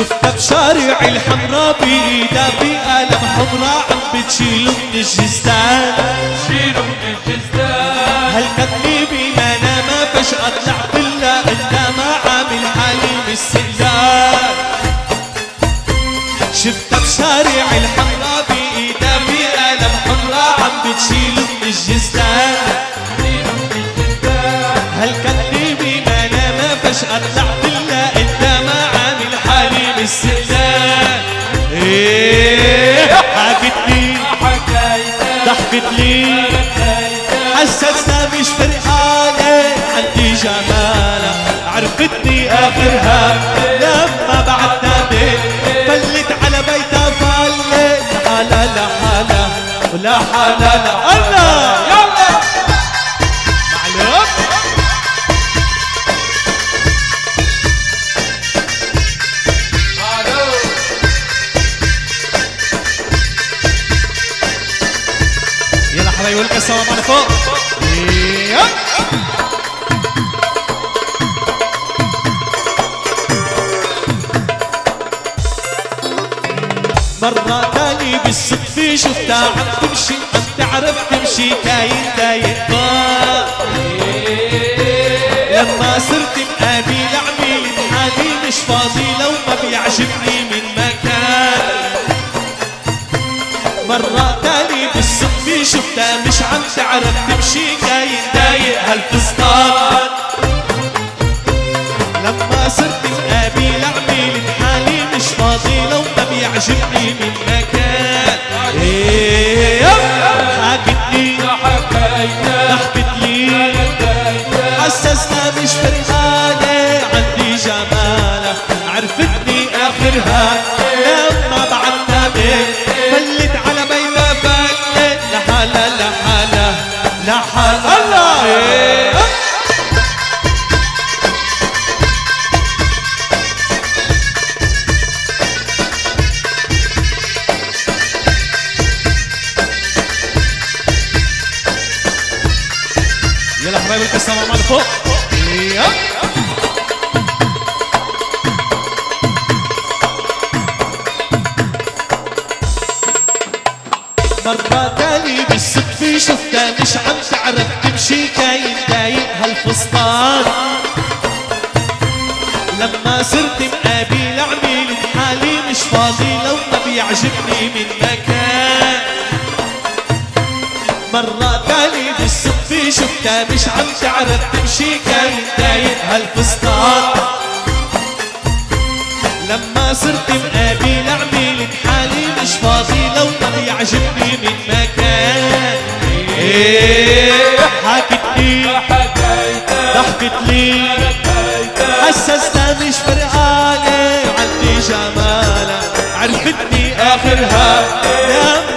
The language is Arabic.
شفتها بشارع الحمراء بإيدها بقلم حمراء عم بتشيله من الجزدان شيلوا من الجزدان هالكتني بما ما فجأة طلعت لها قدامها عامل حالي بالسندان شفتها بشارع الحمراء بإيدها بقلم حمراء عم بتشيله من الجزدان شيلوا من الجزدان هالكتني بما ما فجأة طلعت عرفتني آخرها. لما بعدنا بيت فلت على بيتها فلت. لا حلا ولا حلا لا الله يلا. معلوم؟ يلا حبايبي السلام على فوق. يب. مرة تاني بالصدفة شفتها عم تمشي عم تعرف تمشي كاين كاين. ما لما صرت مقابل عميل حالي مش فاضي لو ما بيعجبني من مكان. مرة تاني بالصدفة شفتها مش عم تعرف تمشي كاين دايق هالفستان لو مرة تاني بالصدفة شفتها مش عم تعرف تمشي كاين لما صرت عميل بحالي مش فاضي لو ما بيعجبني من مكان. مرة تاني بالصدفة شفتها مش عم تعرف تمشي كاين دايق هالفستان. لما صرت مقابل عميل بحالي مش فاضي لو ما بيعجبني من مكان حكت لي حكايتك ضحكت لي حسسنا مش فرقانة عندي جمالة. عرفتني آخرها لما